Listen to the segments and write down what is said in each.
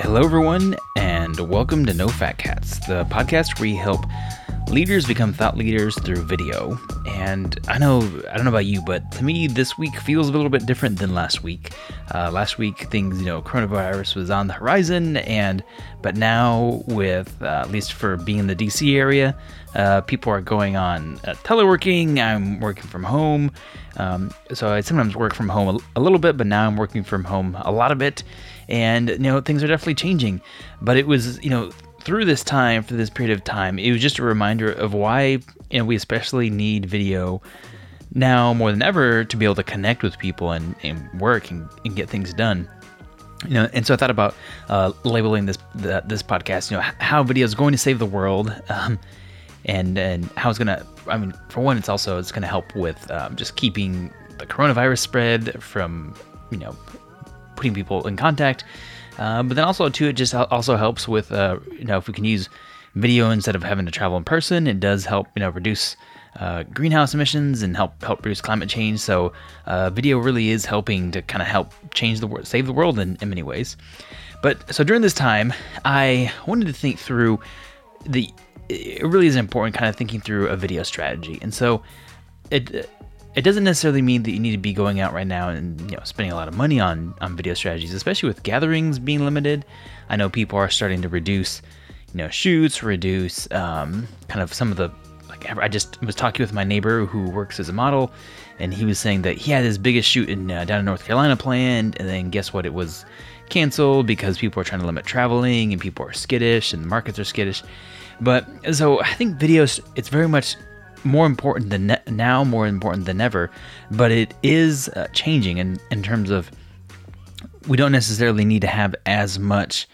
Hello, everyone, and welcome to No Fat Cats, the podcast where we help leaders become thought leaders through video. And I know, I don't know about you, but to me, this week feels a little bit different than last week. Uh, last week, things, you know, coronavirus was on the horizon, and but now, with uh, at least for being in the DC area, uh, people are going on uh, teleworking. I'm working from home. Um, so I sometimes work from home a, a little bit, but now I'm working from home a lot of it. And, you know, things are definitely changing. But it was, you know, through this time, for this period of time, it was just a reminder of why, you know, we especially need video now more than ever to be able to connect with people and, and work and, and get things done you know and so i thought about uh, labeling this the, this podcast you know how video is going to save the world um, and and how it's gonna i mean for one it's also it's gonna help with um, just keeping the coronavirus spread from you know putting people in contact. Uh, but then also too it just also helps with uh, you know if we can use video instead of having to travel in person it does help you know reduce uh, greenhouse emissions and help help reduce climate change. So uh, video really is helping to kind of help change the world save the world in, in many ways. But so during this time i wanted to think through the it really is important kind of thinking through a video strategy. And so it it doesn't necessarily mean that you need to be going out right now and you know spending a lot of money on on video strategies, especially with gatherings being limited. I know people are starting to reduce you know shoots, reduce um, kind of some of the like I just was talking with my neighbor who works as a model, and he was saying that he had his biggest shoot in uh, down in North Carolina planned, and then guess what? It was canceled because people are trying to limit traveling and people are skittish and markets are skittish. But so I think videos, it's very much more important than ne- now, more important than ever. But it is uh, changing in, in terms of we don't necessarily need to have as much.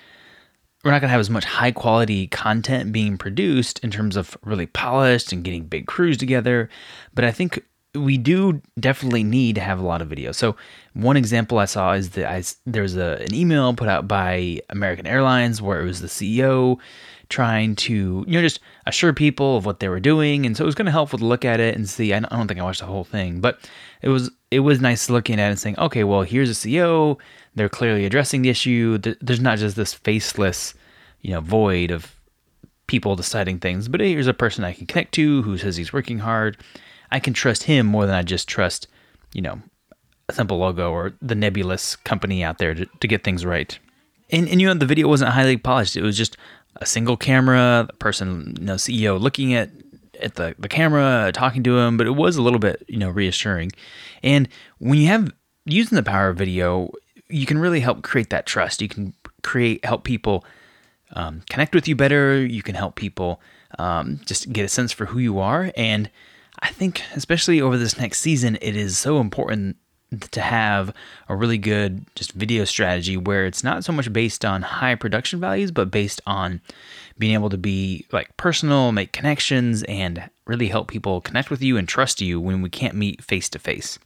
We're not going to have as much high quality content being produced in terms of really polished and getting big crews together. But I think we do definitely need to have a lot of video. So one example I saw is that I, there's a, an email put out by American Airlines where it was the CEO trying to, you know, just assure people of what they were doing. And so it was kind of helpful to look at it and see. I don't think I watched the whole thing, but it was it was nice looking at it and saying, okay, well, here's a CEO. They're clearly addressing the issue. There's not just this faceless, you know, void of people deciding things, but here's a person I can connect to who says he's working hard. I can trust him more than I just trust, you know, a simple logo or the nebulous company out there to, to get things right. And, and you know, the video wasn't highly polished. It was just a single camera, the person, you know, CEO looking at at the, the camera, talking to him, but it was a little bit, you know, reassuring. And when you have using the power of video, you can really help create that trust. You can create help people um, connect with you better. You can help people um, just get a sense for who you are. And I think, especially over this next season, it is so important to have a really good just video strategy where it's not so much based on high production values but based on being able to be like personal make connections and really help people connect with you and trust you when we can't meet face to face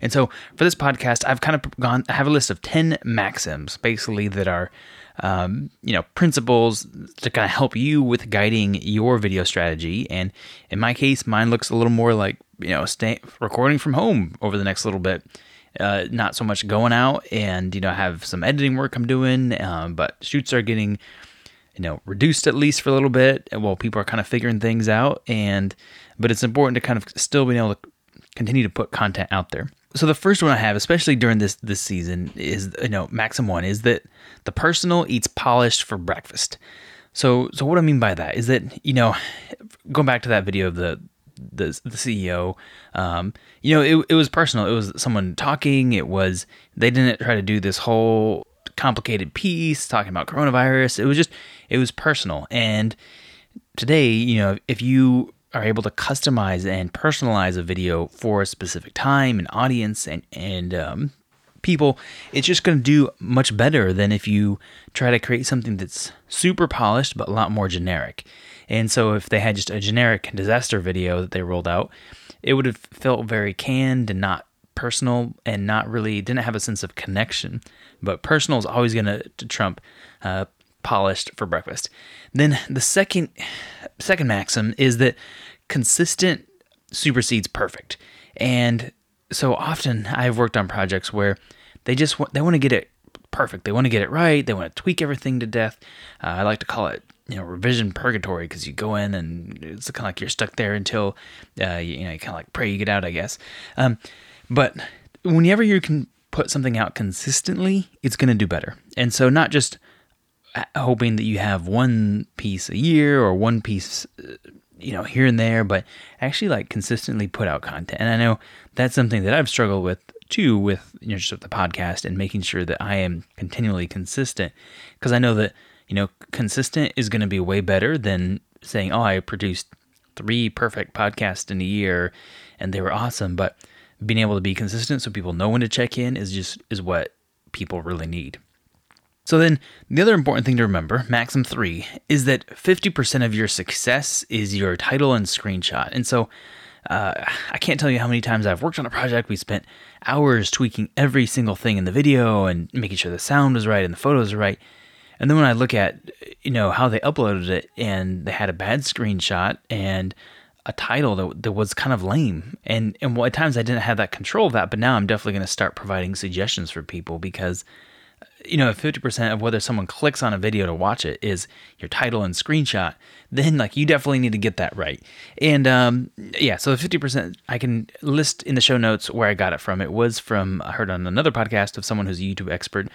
and so for this podcast i've kind of gone i have a list of 10 maxims basically that are um, you know principles to kind of help you with guiding your video strategy and in my case mine looks a little more like you know, stay recording from home over the next little bit. Uh, not so much going out and you know have some editing work I'm doing, um, but shoots are getting you know reduced at least for a little bit while people are kind of figuring things out. And but it's important to kind of still be able to continue to put content out there. So the first one I have, especially during this this season, is you know maxim one is that the personal eats polished for breakfast. So so what I mean by that is that you know going back to that video of the the the CEO. Um, you know, it it was personal. It was someone talking. It was they didn't try to do this whole complicated piece talking about coronavirus. It was just it was personal. And today, you know, if you are able to customize and personalize a video for a specific time and audience and and um, people, it's just going to do much better than if you try to create something that's super polished but a lot more generic. And so if they had just a generic disaster video that they rolled out, it would have felt very canned and not personal and not really didn't have a sense of connection. But personal is always going to trump uh, polished for breakfast. Then the second second maxim is that consistent supersedes perfect. And so often I've worked on projects where they just want, they want to get it perfect. They want to get it right. They want to tweak everything to death. Uh, I like to call it you know revision purgatory because you go in and it's kind of like you're stuck there until uh, you, you, know you kind of like pray you get out, I guess. Um, but whenever you can put something out consistently, it's going to do better. And so not just hoping that you have one piece a year or one piece uh, you know here and there but actually like consistently put out content. And i know that's something that i've struggled with too with you know just with the podcast and making sure that i am continually consistent. Because i know that you know consistent is going to be way better than saying oh i produced three perfect podcasts in a year and they were awesome but being able to be consistent so people know when to check in is just is what people really need so then the other important thing to remember, Maxim 3, is that 50% of your success is your title and screenshot. And so uh, I can't tell you how many times I've worked on a project. We spent hours tweaking every single thing in the video and making sure the sound was right and the photos are right. And then when I look at, you know, how they uploaded it and they had a bad screenshot and a title that, that was kind of lame. And, and well, at times I didn't have that control of that, but now I'm definitely going to start providing suggestions for people because – you know, if 50% of whether someone clicks on a video to watch it is your title and screenshot, then like you definitely need to get that right. And um, yeah, so the 50% I can list in the show notes where I got it from. It was from, I heard on another podcast of someone who's a YouTube expert.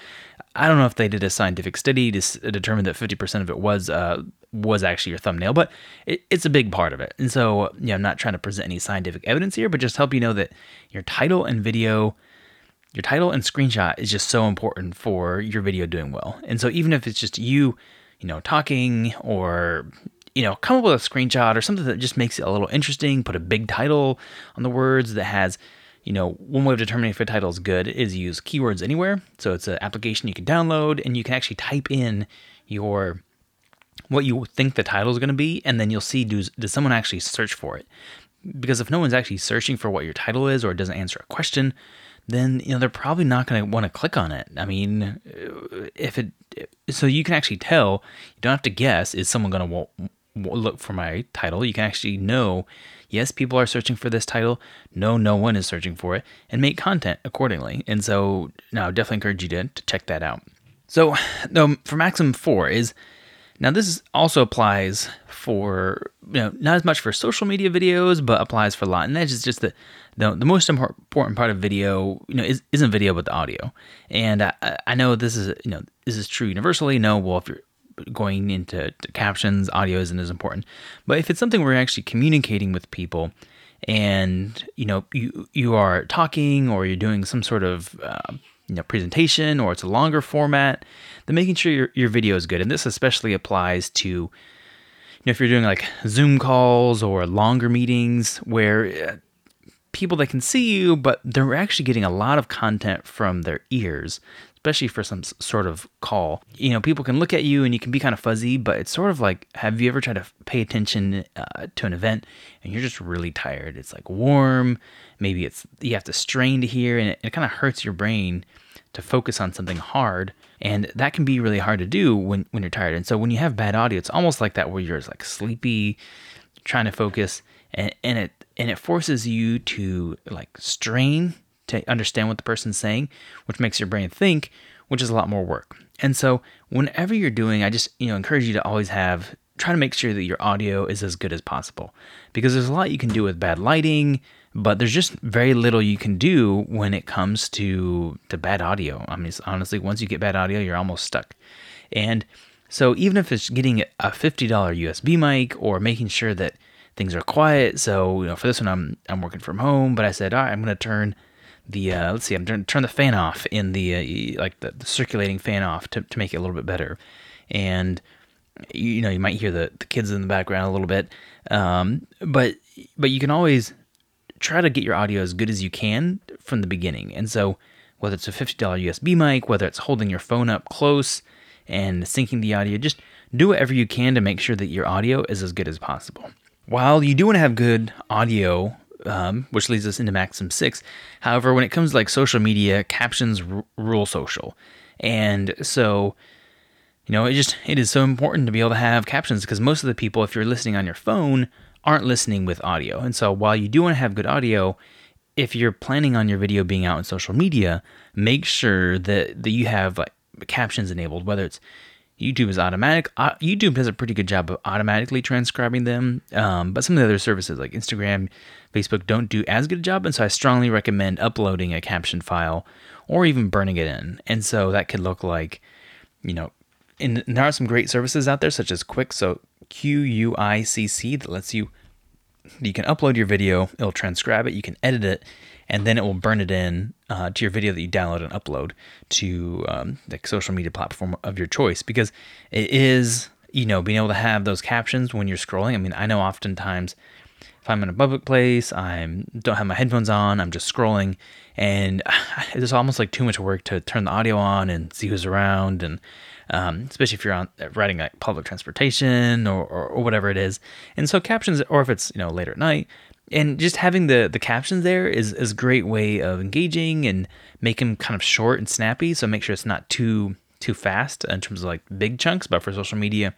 I don't know if they did a scientific study to determine that 50% of it was uh, was actually your thumbnail, but it, it's a big part of it. And so, yeah, I'm not trying to present any scientific evidence here, but just help you know that your title and video your title and screenshot is just so important for your video doing well. And so even if it's just you, you know, talking or you know, come up with a screenshot or something that just makes it a little interesting, put a big title on the words that has, you know, one way of determining if a title is good is use keywords anywhere. So it's an application you can download and you can actually type in your what you think the title is going to be and then you'll see does does someone actually search for it? Because if no one's actually searching for what your title is or it doesn't answer a question, then you know they're probably not going to want to click on it. I mean, if it so you can actually tell, you don't have to guess. Is someone going to look for my title? You can actually know. Yes, people are searching for this title. No, no one is searching for it, and make content accordingly. And so, now definitely encourage you to, to check that out. So, no, for Maxim Four is now this also applies for you know not as much for social media videos, but applies for a lot, and that is just the, the most important part of video, you know, is, isn't video but the audio. And I, I know this is you know this is true universally. No, well, if you're going into captions, audio isn't as important. But if it's something where you're actually communicating with people, and you know you you are talking or you're doing some sort of uh, you know presentation or it's a longer format, then making sure your your video is good. And this especially applies to you know, if you're doing like Zoom calls or longer meetings where uh, people that can see you, but they're actually getting a lot of content from their ears, especially for some sort of call. You know, people can look at you and you can be kind of fuzzy, but it's sort of like have you ever tried to pay attention uh, to an event and you're just really tired? It's like warm, maybe it's you have to strain to hear, and it, it kind of hurts your brain to focus on something hard. And that can be really hard to do when, when you're tired. And so when you have bad audio, it's almost like that where you're like sleepy, trying to focus, and, and it and it forces you to like strain to understand what the person's saying, which makes your brain think, which is a lot more work. And so, whenever you're doing, I just you know encourage you to always have try to make sure that your audio is as good as possible because there's a lot you can do with bad lighting, but there's just very little you can do when it comes to to bad audio. I mean, honestly, once you get bad audio, you're almost stuck. And so, even if it's getting a $50 USB mic or making sure that things are quiet. So you know, for this one, I'm I'm working from home, but I said, all right, I'm gonna turn the uh, let's see, I'm turn turn the fan off in the uh, like the, the, circulating fan off to to make it a little bit better, and you know you might hear the the kids in the background a little bit, um, but but you can always try to get your audio as good as you can from the beginning, and so whether it's a $50 USB mic, whether it's holding your phone up close and syncing the audio, just do whatever you can to make sure that your audio is as good as possible. While you do want to have good audio, um, which leads us into Maxim 6, however, when it comes to like social media, captions r- rule social. And so, you know, it just it is so important to be able to have captions because most of the people, if you're listening on your phone, aren't listening with audio. And so while you do want to have good audio, if you're planning on your video being out on social media, make sure that, that you have like captions enabled, whether it's YouTube is automatic. Uh, YouTube does a pretty good job of automatically transcribing them, um, but some of the other services like Instagram, Facebook don't do as good a job. And so I strongly recommend uploading a caption file or even burning it in. And so that could look like, you know, and there are some great services out there such as Quick, so Q U I C C, that lets you you can upload your video, it'll transcribe it, you can edit it, and then it will burn it in uh, to your video that you download and upload to um, the social media platform of your choice because it is you know being able to have those captions when you're scrolling. I mean i know oftentimes if i'm in a public place i don't have my headphones on i'm just scrolling and it's almost like too much work to turn the audio on and see who's around and um, especially if you're on riding like public transportation or, or, or whatever it is and so captions or if it's you know later at night and just having the the captions there is is a great way of engaging and make them kind of short and snappy. So make sure it's not too too fast in terms of like big chunks, but for social media,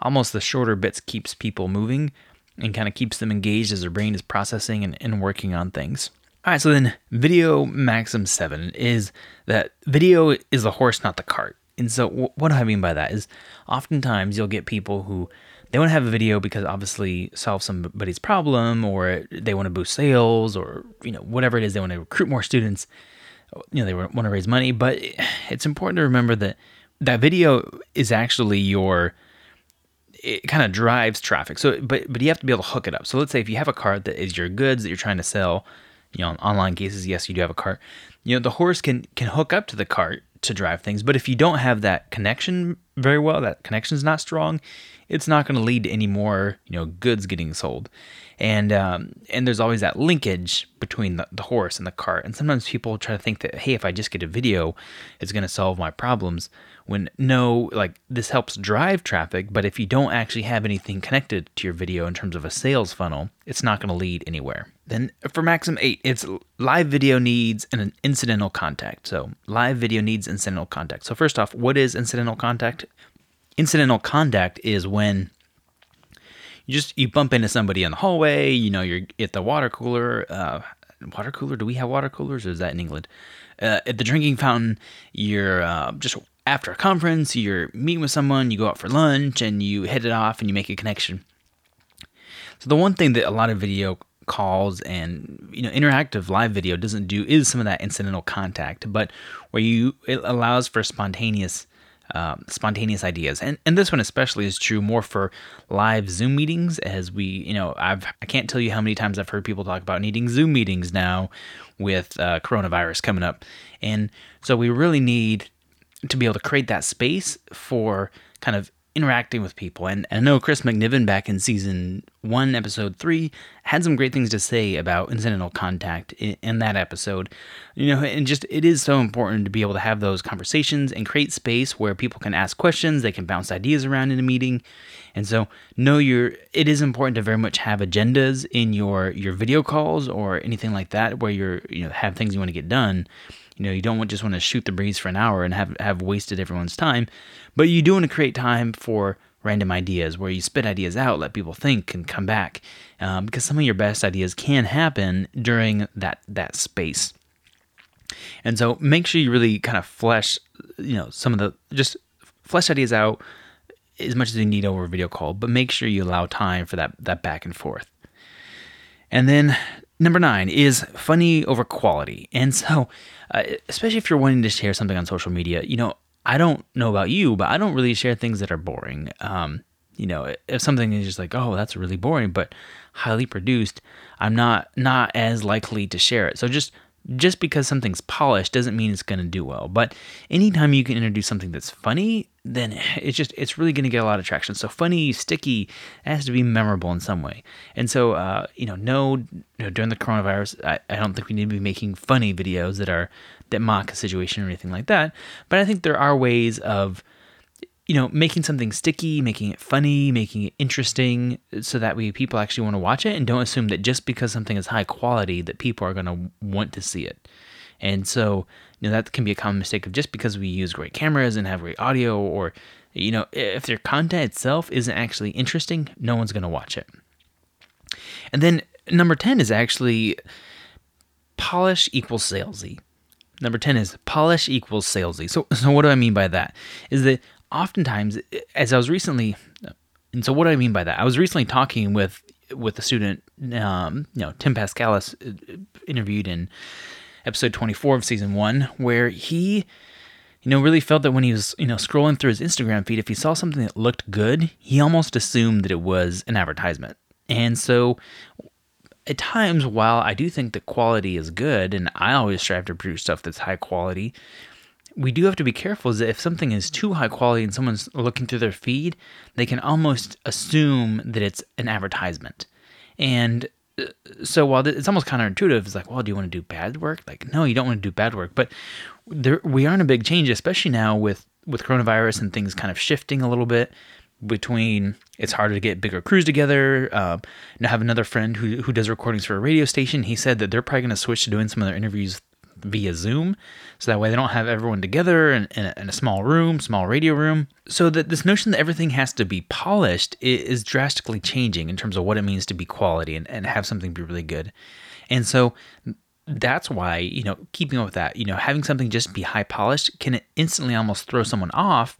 almost the shorter bits keeps people moving and kind of keeps them engaged as their brain is processing and, and working on things. All right, so then video maxim seven is that video is the horse, not the cart. And so, what do I mean by that? Is oftentimes you'll get people who they want to have a video because obviously solve somebody's problem or they want to boost sales or you know whatever it is they want to recruit more students you know they want to raise money. But it's important to remember that that video is actually your it kind of drives traffic. So but but you have to be able to hook it up. So let's say if you have a cart that is your goods that you're trying to sell you know online cases yes you do have a cart. You know the horse can can hook up to the cart to drive things. But if you don't have that connection very well that connection is not strong it's not going to lead to any more you know goods getting sold. And um, and there's always that linkage between the, the horse and the cart. And sometimes people try to think that hey if i just get a video it's going to solve my problems when no like this helps drive traffic but if you don't actually have anything connected to your video in terms of a sales funnel it's not going to lead anywhere. Then for maxim 8 it's live video needs and an incidental contact. So live video needs incidental contact. So first off what is incidental contact? Incidental contact is when you just you bump into somebody in the hallway you know you're at the water cooler uh, water cooler? Do we have water coolers or is that in england? Uh, at the drinking fountain you're uh, just after a conference you're meeting with someone you go out for lunch and you hit it off and you make a connection so the one thing that a lot of video calls and you know interactive live video doesn't do is some of that incidental contact but where you it allows for spontaneous um, spontaneous ideas. And and this one especially is true more for live Zoom meetings, as we you know I've I can't tell you how many times I've heard people talk about needing Zoom meetings now with uh, coronavirus coming up, and so we really need to be able to create that space for kind of interacting with people. And, and I know Chris McNiven back in season one, episode three, had some great things to say about incidental contact in, in, that episode. You know, and just it is so important to be able to have those conversations and create space where people can ask questions, they can bounce ideas around in a meeting. And so know your it is important to very much have agendas in your your video calls or anything like that where you're you know have things you want to get done you know, you don't just want to shoot the breeze for an hour and have have wasted everyone's time, but you do want to create time for random ideas where you spit ideas out, let people think, and come back, um, because some of your best ideas can happen during that that space. And so, make sure you really kind of flesh, you know, some of the just flesh ideas out as much as you need over a video call, but make sure you allow time for that that back and forth. And then number nine is funny over quality. And so, uh, especially if you're wanting to share something on social media, you know, I don't know about you, but I don't really share things that are boring. Um, you know, if something is just like, oh, that's really boring, but highly produced, I'm not not as likely to share it. So just just because something's polished doesn't mean it's going to do well. But anytime you can introduce something that's funny, then it's just it's really going to get a lot of traction. So funny, sticky, has to be memorable in some way. And so uh, you know, no, during the coronavirus, I, I don't think we need to be making funny videos that are that mock a situation or anything like that. But I think there are ways of you know, making something sticky, making it funny, making it interesting, so that way people actually want to watch it and don't assume that just because something is high quality that people are going to want to see it. And so, you know, that can be a common mistake of just because we use great cameras and have great audio, or you know, if their content itself isn't actually interesting, no one's going to watch it. And then number ten is actually polish equals salesy. number 10 is polish equals salesy. So, so what do I mean by that? Is that oftentimes, as I was recently, and so what do I mean by that? I was recently talking with with a student, um, you know, Tim Pascalis uh, interviewed in episode 24 of season one, where he, you know, really felt that when he was, you know, scrolling through his Instagram feed, if he saw something that looked good, he almost assumed that it was an advertisement. And so at times, while I do think that quality is good, and I always strive to produce stuff that's high quality, we do have to be careful is that if something is too high quality and someone's looking through their feed, they can almost assume that it's an advertisement. And uh, so while it's almost counterintuitive, it's like, well, do you want to do bad work? Like, no, you don't want to do bad work. But there, we are in a big change, especially now with with coronavirus and things kind of shifting a little bit between it's harder to get bigger crews together. Uh, and I have another friend who, who does recordings for a radio station. He said that they're probably going to switch to doing some of their interviews via Zoom. So that way they don't have everyone together in, in, a, in a small room, small radio room. So that this notion that everything has to be polished is drastically changing in terms of what it means to be quality and, and have something be really good. And so that's why, you know, keeping up with that, you know, having something just be high polished can instantly almost throw someone off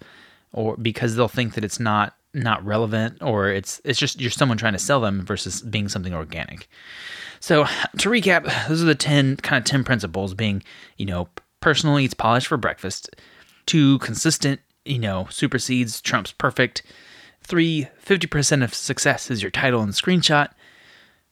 or because they'll think that it's not not relevant or it's it's just you're someone trying to sell them versus being something organic. So to recap, those are the 10 kind of 10 principles being, you know, personal eats polished for breakfast. Two, consistent, you know, supersedes trumps perfect. Three, 50% of success is your title and screenshot.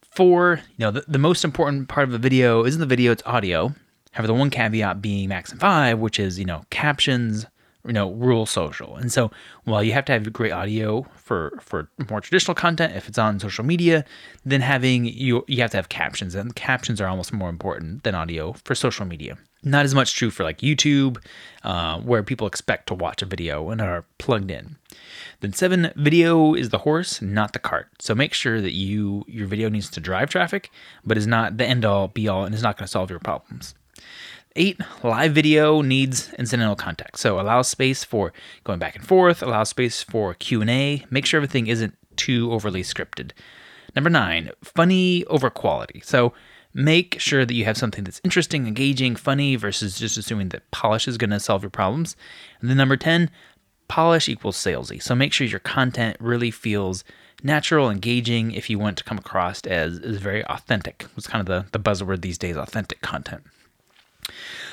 Four, you know, the, the most important part of a video isn't the video, it's audio. However, the one caveat being Maxim 5, which is, you know, captions, you know rule social. And so while you have to have great audio for for more traditional content if it's on social media then having you you have to have captions and captions are almost more important than audio for social media. Not as much true for like youtube uh, where people expect to watch a video and are plugged in. Then seven video is the horse not the cart. So make sure that you your video needs to drive traffic but is not the end all be all and is not going to solve your problems Eight, live video needs incidental context. So allow space for going back and forth, allow space for Q&A, make sure everything isn't too overly scripted. Number nine, funny over quality. So make sure that you have something that's interesting, engaging, funny versus just assuming that polish is going to solve your problems. And then number 10, polish equals salesy. So make sure your content really feels natural, engaging if you want to come across as, as very authentic. It's kind of the, the buzzword these days, authentic content.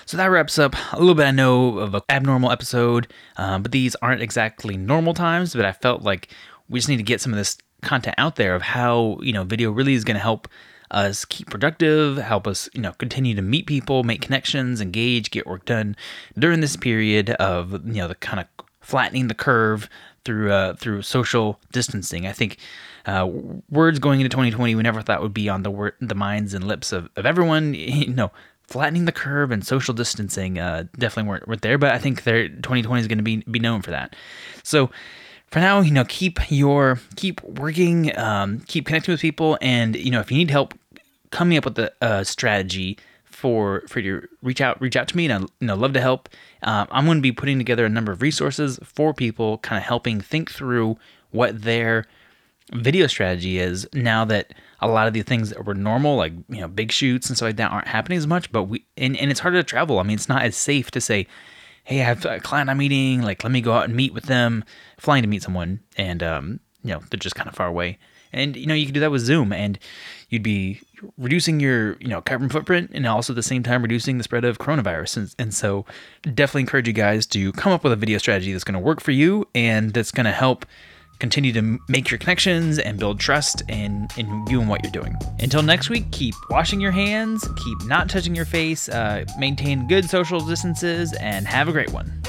So that wraps up a little bit, I know, of an abnormal episode, um, but these aren't exactly normal times, but I felt like we just need to get some of this content out there of how, you know, video really is going to help us keep productive, help us, you know, continue to meet people, make connections, engage, get work done during this period of, you know, the kind of flattening the curve through uh, through social distancing. I think uh, words going into 2020 we never thought would be on the word, the minds and lips of, of everyone. You know, flattening the curve and social distancing uh, definitely weren't, weren't there, but I think 2020 is going to be be known for that. So for now, you know, keep your keep working, um, keep connecting with people, and you know, if you need help coming up with a, strategy for for you reach out reach out to me and I you know love to help. Um, I'm going to be putting together a number of resources for people, kind of helping think through what their video strategy is now that a lot of the things that were normal, like you know big shoots and stuff like that, aren't happening as much. But we and, and it's harder to travel. I mean, it's not as safe to say, "Hey, I have a client I'm meeting. Like, let me go out and meet with them." Flying to meet someone, and um, you know they're just kind of far away. And you know you can do that with Zoom, and you'd be reducing your you know carbon footprint, and also at the same time reducing the spread of coronavirus. And, and so, definitely encourage you guys to come up with a video strategy that's going to work for you and that's going to help continue to make your connections and build trust in, in you and what you're doing. Until next week, keep washing your hands, keep not touching your face, uh, maintain good social distances, and have a great one.